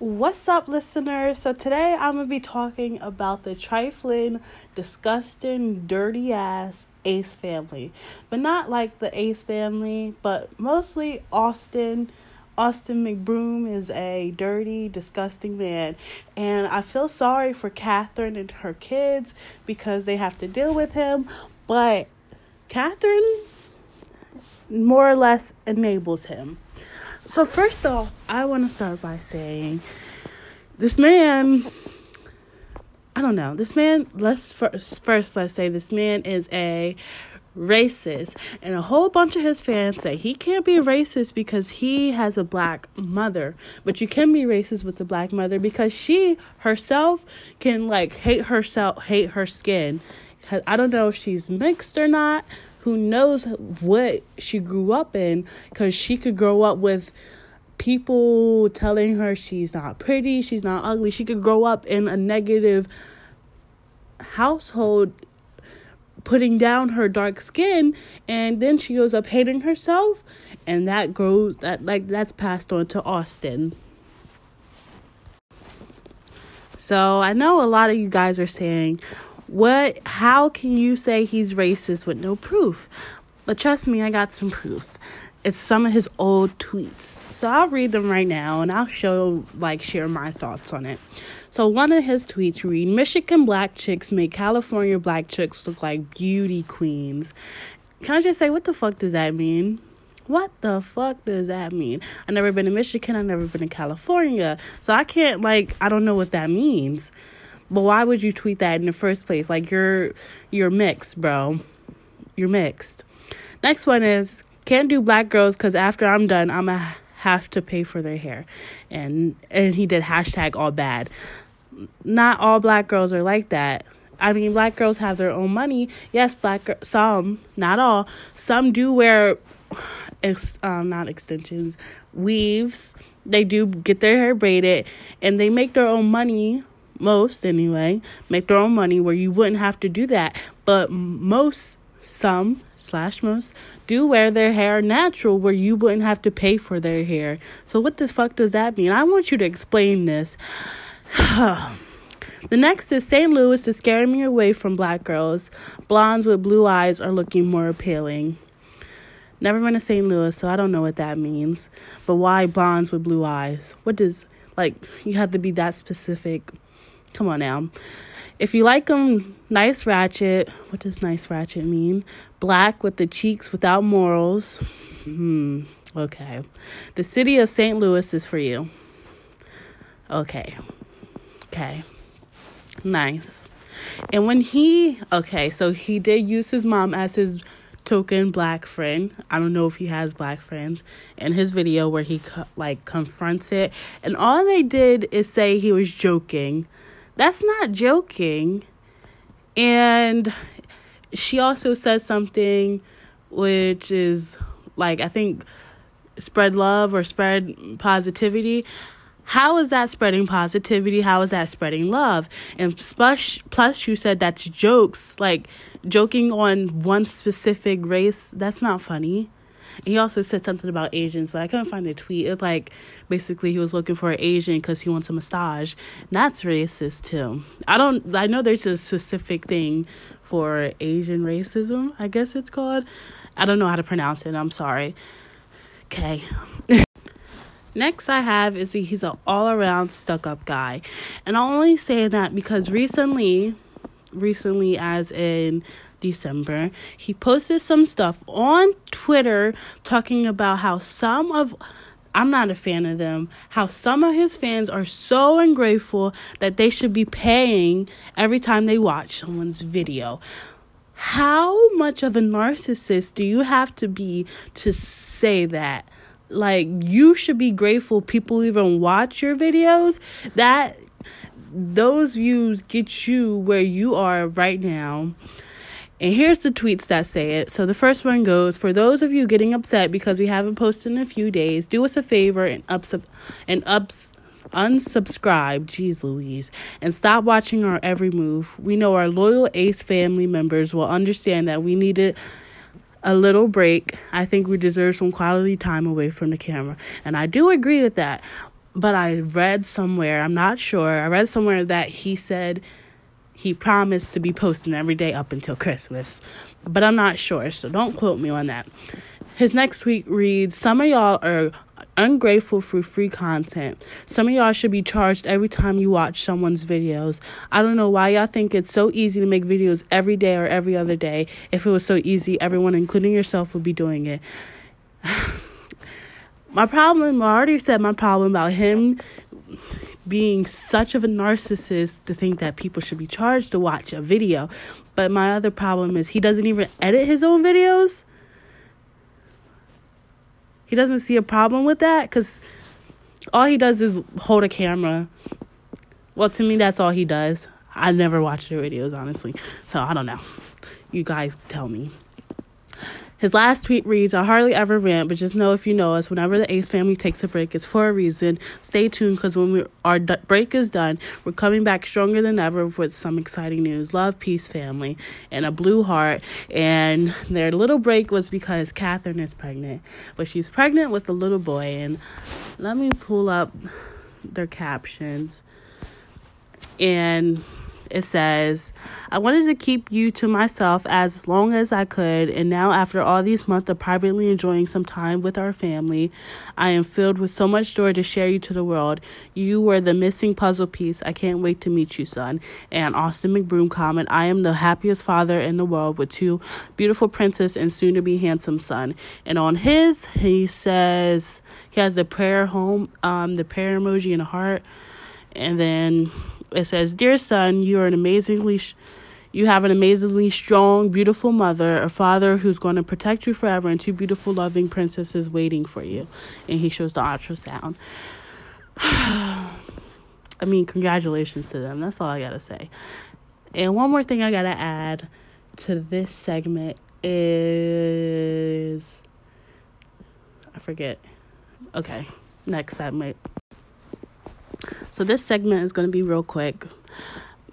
What's up, listeners? So, today I'm going to be talking about the trifling, disgusting, dirty ass Ace family. But not like the Ace family, but mostly Austin. Austin McBroom is a dirty, disgusting man. And I feel sorry for Catherine and her kids because they have to deal with him. But Catherine more or less enables him. So, first off, I want to start by saying this man, I don't know, this man, let's first, first let's say this man is a racist. And a whole bunch of his fans say he can't be racist because he has a black mother. But you can be racist with a black mother because she herself can like hate herself, hate her skin. Cause I don't know if she's mixed or not who knows what she grew up in because she could grow up with people telling her she's not pretty, she's not ugly. She could grow up in a negative household putting down her dark skin and then she goes up hating herself and that grows that like that's passed on to Austin. So I know a lot of you guys are saying, what how can you say he's racist with no proof? But trust me, I got some proof. It's some of his old tweets. So I'll read them right now and I'll show like share my thoughts on it. So one of his tweets read Michigan black chicks make California black chicks look like beauty queens. Can I just say what the fuck does that mean? What the fuck does that mean? I've never been to Michigan, I've never been to California. So I can't like I don't know what that means. But why would you tweet that in the first place? Like you're you're mixed, bro. You're mixed. Next one is can't do black girls because after I'm done, I'm a have to pay for their hair, and and he did hashtag all bad. Not all black girls are like that. I mean, black girls have their own money. Yes, black some, not all. Some do wear, ex, um, not extensions, weaves. They do get their hair braided, and they make their own money most anyway, make their own money where you wouldn't have to do that. But most, some slash most, do wear their hair natural where you wouldn't have to pay for their hair. So what the fuck does that mean? I want you to explain this. The next is St. Louis is scaring me away from black girls. Blondes with blue eyes are looking more appealing. Never been to St. Louis, so I don't know what that means. But why blondes with blue eyes? What does, like, you have to be that specific. Come on now. If you like them nice ratchet, what does nice ratchet mean? Black with the cheeks without morals. Hmm, okay. The city of St. Louis is for you. Okay. Okay. Nice. And when he, okay, so he did use his mom as his token black friend. I don't know if he has black friends. In his video where he like confronts it, and all they did is say he was joking. That's not joking. And she also says something which is like I think spread love or spread positivity. How is that spreading positivity? How is that spreading love? And plus, plus you said that's jokes, like joking on one specific race. That's not funny. He also said something about Asians, but I couldn't find the tweet. It's like basically he was looking for an Asian because he wants a massage. That's racist too. I don't. I know there's a specific thing for Asian racism. I guess it's called. I don't know how to pronounce it. I'm sorry. Okay. Next, I have is he, he's an all around stuck up guy. And I only say that because recently, recently, as in December, he posted some stuff on Twitter talking about how some of I'm not a fan of them. How some of his fans are so ungrateful that they should be paying every time they watch someone's video. How much of a narcissist do you have to be to say that? Like, you should be grateful people even watch your videos. That those views get you where you are right now. And here's the tweets that say it. So the first one goes For those of you getting upset because we haven't posted in a few days, do us a favor and ups and ups unsubscribe, jeez Louise, and stop watching our every move. We know our loyal Ace family members will understand that we needed a little break. I think we deserve some quality time away from the camera. And I do agree with that. but I read somewhere, I'm not sure, I read somewhere that he said he promised to be posting every day up until Christmas. But I'm not sure, so don't quote me on that. His next tweet reads Some of y'all are ungrateful for free content. Some of y'all should be charged every time you watch someone's videos. I don't know why y'all think it's so easy to make videos every day or every other day. If it was so easy, everyone, including yourself, would be doing it. my problem, I already said my problem about him being such of a narcissist to think that people should be charged to watch a video. But my other problem is he doesn't even edit his own videos. He doesn't see a problem with that because all he does is hold a camera. Well, to me, that's all he does. I never watch their videos, honestly. So I don't know. You guys tell me. His last tweet reads, I hardly ever rant, but just know if you know us, whenever the Ace family takes a break, it's for a reason. Stay tuned because when we, our d- break is done, we're coming back stronger than ever with some exciting news. Love, peace, family, and a blue heart. And their little break was because Catherine is pregnant, but she's pregnant with a little boy. And let me pull up their captions. And it says, I wanted to keep you to myself as long as I could, and now, after all these months of privately enjoying some time with our family, I am filled with so much joy to share you to the world. You were the missing puzzle piece. I can't wait to meet you, son. And Austin McBroom comment, I am the happiest father in the world with two beautiful princess and soon to be handsome son. And on his, he says, he has the prayer home, um, the prayer emoji and a heart. And then it says, Dear son, you are an amazingly. Sh- you have an amazingly strong, beautiful mother, a father who's going to protect you forever, and two beautiful, loving princesses waiting for you. And he shows the ultrasound. I mean, congratulations to them. That's all I got to say. And one more thing I got to add to this segment is. I forget. Okay, next segment. So this segment is going to be real quick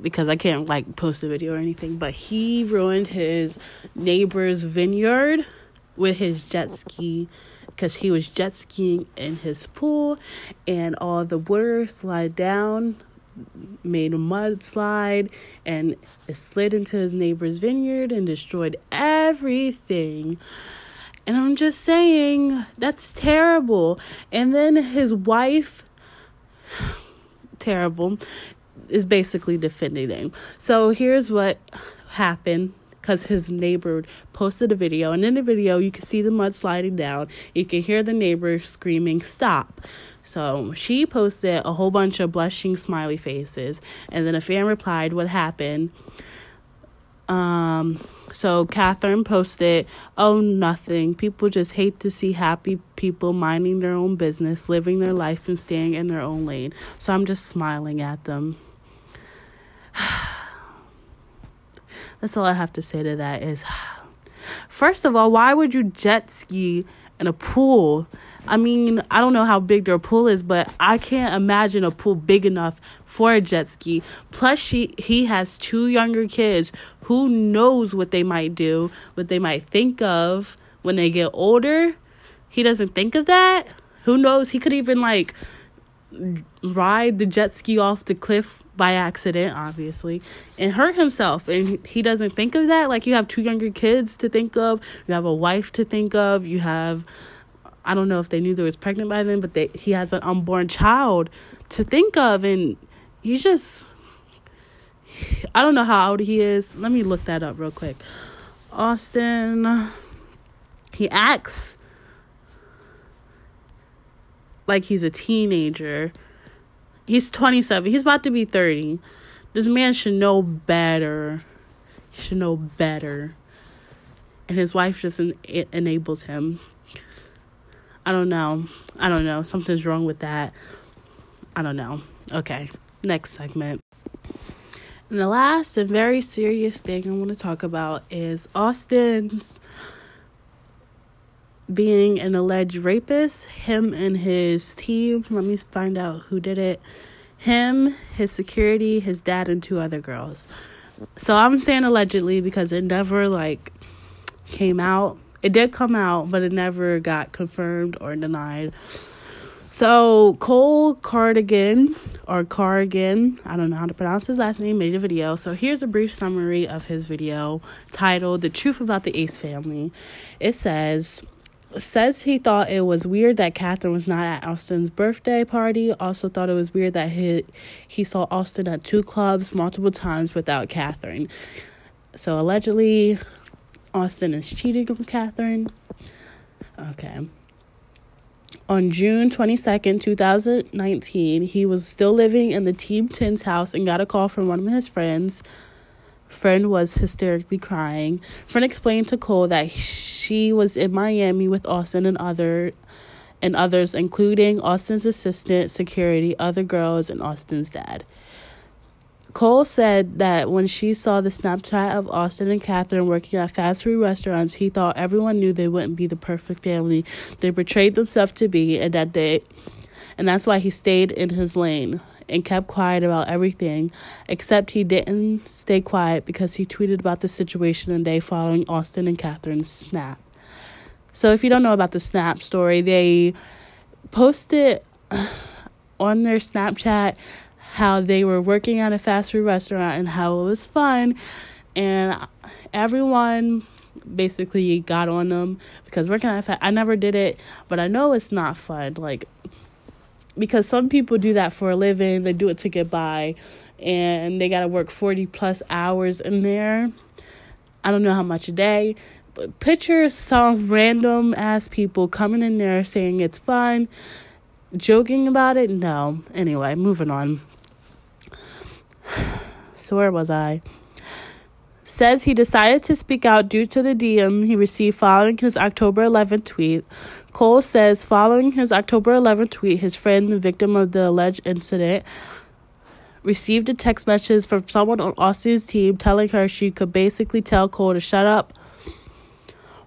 because I can't like post a video or anything, but he ruined his neighbor's vineyard with his jet ski because he was jet skiing in his pool and all the water slid down made a mudslide and it slid into his neighbor's vineyard and destroyed everything. And I'm just saying, that's terrible. And then his wife terrible is basically defending him. So here's what happened because his neighbor posted a video, and in the video, you can see the mud sliding down. You can hear the neighbor screaming, Stop. So she posted a whole bunch of blushing smiley faces, and then a fan replied, What happened? Um, so Catherine posted, Oh, nothing. People just hate to see happy people minding their own business, living their life, and staying in their own lane. So I'm just smiling at them. That's all I have to say to that is first of all, why would you jet ski in a pool? I mean, I don't know how big their pool is, but I can't imagine a pool big enough for a jet ski. Plus, she he has two younger kids. Who knows what they might do, what they might think of when they get older? He doesn't think of that. Who knows? He could even like ride the jet ski off the cliff by accident, obviously, and hurt himself. And he doesn't think of that. Like, you have two younger kids to think of, you have a wife to think of, you have I don't know if they knew they was pregnant by then, but they, he has an unborn child to think of, and he's just. I don't know how old he is. Let me look that up real quick. Austin, he acts like he's a teenager. He's 27. He's about to be 30. This man should know better. He should know better. And his wife just en- enables him. I don't know. I don't know. Something's wrong with that. I don't know. Okay, next segment. And the last and very serious thing I want to talk about is Austin's being an alleged rapist. Him and his team. Let me find out who did it. Him, his security, his dad, and two other girls. So I'm saying allegedly because it never like came out it did come out, but it never got confirmed or denied. So Cole Cardigan or Cardigan, I don't know how to pronounce his last name, made a video. So here's a brief summary of his video titled The Truth About the Ace Family. It says says he thought it was weird that Catherine was not at Austin's birthday party. Also thought it was weird that he he saw Austin at two clubs multiple times without Catherine. So allegedly Austin is cheating on Catherine. Okay. On June 22nd, 2019, he was still living in the Team 10's house and got a call from one of his friends. Friend was hysterically crying. Friend explained to Cole that she was in Miami with Austin and other and others, including Austin's assistant, security, other girls, and Austin's dad. Cole said that when she saw the Snapchat of Austin and Catherine working at fast food restaurants, he thought everyone knew they wouldn't be the perfect family they portrayed themselves to be, and that they, and that's why he stayed in his lane and kept quiet about everything. Except he didn't stay quiet because he tweeted about the situation the day following Austin and Catherine's snap. So if you don't know about the snap story, they posted on their Snapchat how they were working at a fast food restaurant and how it was fun and everyone basically got on them because working at a fast I never did it but I know it's not fun like because some people do that for a living. They do it to get by and they got to work 40 plus hours in there. I don't know how much a day but picture some random ass people coming in there saying it's fun joking about it. No. Anyway moving on. So where was I? Says he decided to speak out due to the DM he received following his October 11th tweet. Cole says following his October 11th tweet, his friend, the victim of the alleged incident, received a text message from someone on Austin's team telling her she could basically tell Cole to shut up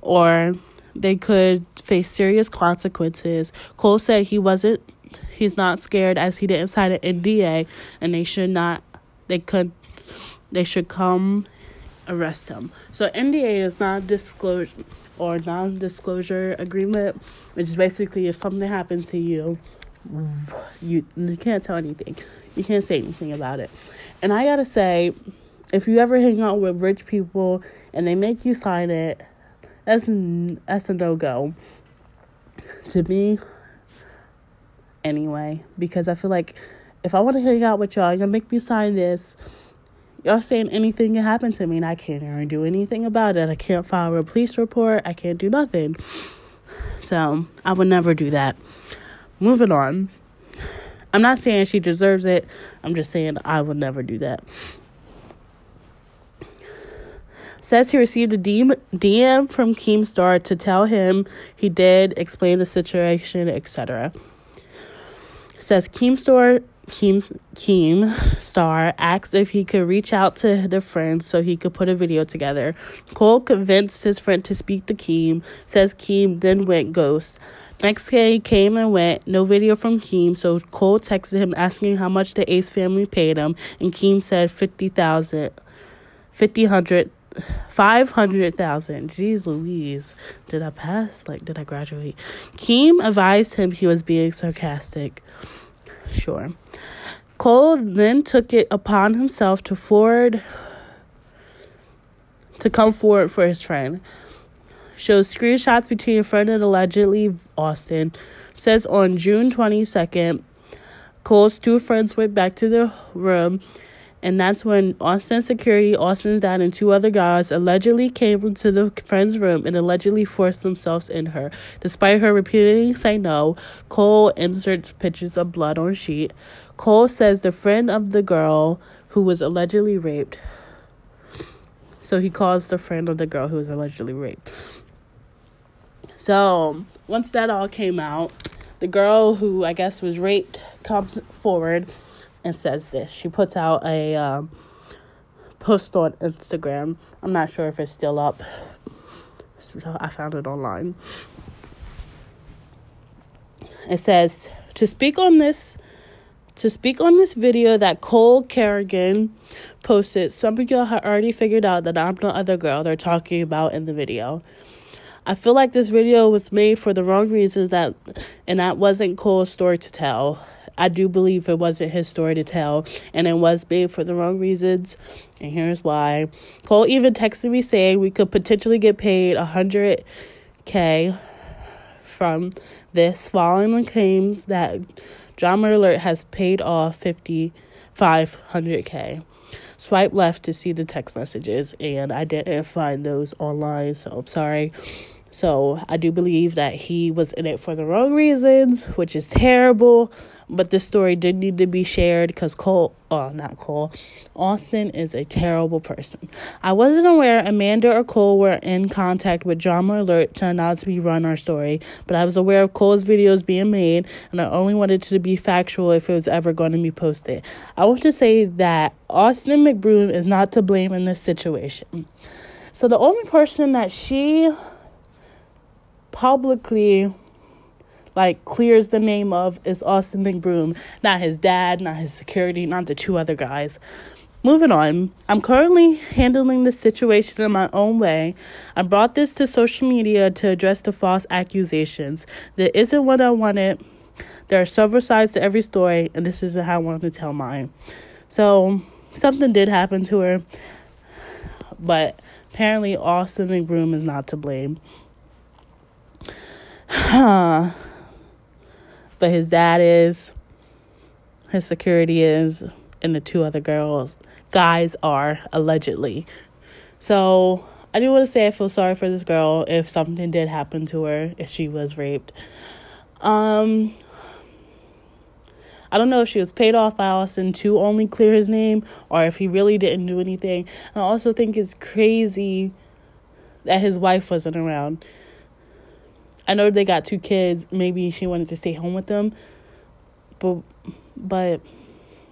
or they could face serious consequences. Cole said he wasn't he's not scared as he didn't sign an NDA and they should not they could they should come arrest him. So NDA is not disclosure or non-disclosure agreement, which is basically if something happens to you, you you can't tell anything. You can't say anything about it. And I gotta say, if you ever hang out with rich people and they make you sign it, that's that's a no go. To me, anyway, because I feel like if I want to hang out with y'all, you're gonna make me sign this. Y'all saying anything can happen to me and I can't even do anything about it. I can't file a police report. I can't do nothing. So I would never do that. Moving on. I'm not saying she deserves it. I'm just saying I would never do that. Says he received a DM from Keemstar to tell him he did explain the situation, etc. Says Keemstar Keem, Keem Star asked if he could reach out to the friend so he could put a video together. Cole convinced his friend to speak to Keem, says Keem then went ghost. Next day came and went, no video from Keem, so Cole texted him asking how much the Ace family paid him, and Keem said 50,000, 50, 500,000. Jeez Louise. Did I pass? Like, did I graduate? Keem advised him he was being sarcastic. Sure. Cole then took it upon himself to forward to come forward for his friend. Shows screenshots between a friend and allegedly Austin. Says on June 22nd, Cole's two friends went back to the room and that's when Austin security, Austin's dad, and two other guys allegedly came into the friend's room and allegedly forced themselves in her. Despite her repeatedly saying no, Cole inserts pictures of blood on sheet. Cole says the friend of the girl who was allegedly raped. So he calls the friend of the girl who was allegedly raped. So once that all came out, the girl who I guess was raped comes forward and says this. She puts out a um, post on Instagram. I'm not sure if it's still up. So I found it online. It says to speak on this to speak on this video that Cole Carrigan posted. Some of y'all have already figured out that I'm the other girl they're talking about in the video. I feel like this video was made for the wrong reasons that and that wasn't Cole's story to tell. I do believe it wasn't his story to tell and it was made for the wrong reasons. And here's why. Cole even texted me saying we could potentially get paid a hundred K from this following claims that Drama Alert has paid off fifty five hundred K swipe left to see the text messages and I didn't find those online, so I'm sorry. So I do believe that he was in it for the wrong reasons, which is terrible. But this story did need to be shared because Cole, oh, not Cole, Austin is a terrible person. I wasn't aware Amanda or Cole were in contact with Drama Alert to announce we run our story, but I was aware of Cole's videos being made, and I only wanted to be factual if it was ever going to be posted. I want to say that Austin McBroom is not to blame in this situation. So the only person that she publicly like clears the name of is Austin McBroom, not his dad, not his security, not the two other guys. Moving on, I'm currently handling the situation in my own way. I brought this to social media to address the false accusations. There isn't what I wanted. There are several sides to every story, and this is how I wanted to tell mine. So, something did happen to her, but apparently, Austin McBroom is not to blame. But his dad is, his security is, and the two other girls, guys are allegedly. So I do want to say I feel sorry for this girl if something did happen to her, if she was raped. Um, I don't know if she was paid off by Austin to only clear his name or if he really didn't do anything. And I also think it's crazy that his wife wasn't around. I know they got two kids. Maybe she wanted to stay home with them. But but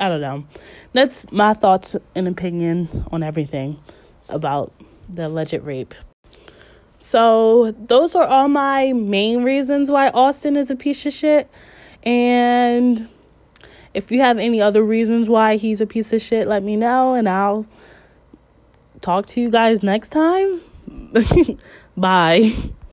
I don't know. That's my thoughts and opinion on everything about the alleged rape. So, those are all my main reasons why Austin is a piece of shit. And if you have any other reasons why he's a piece of shit, let me know and I'll talk to you guys next time. Bye.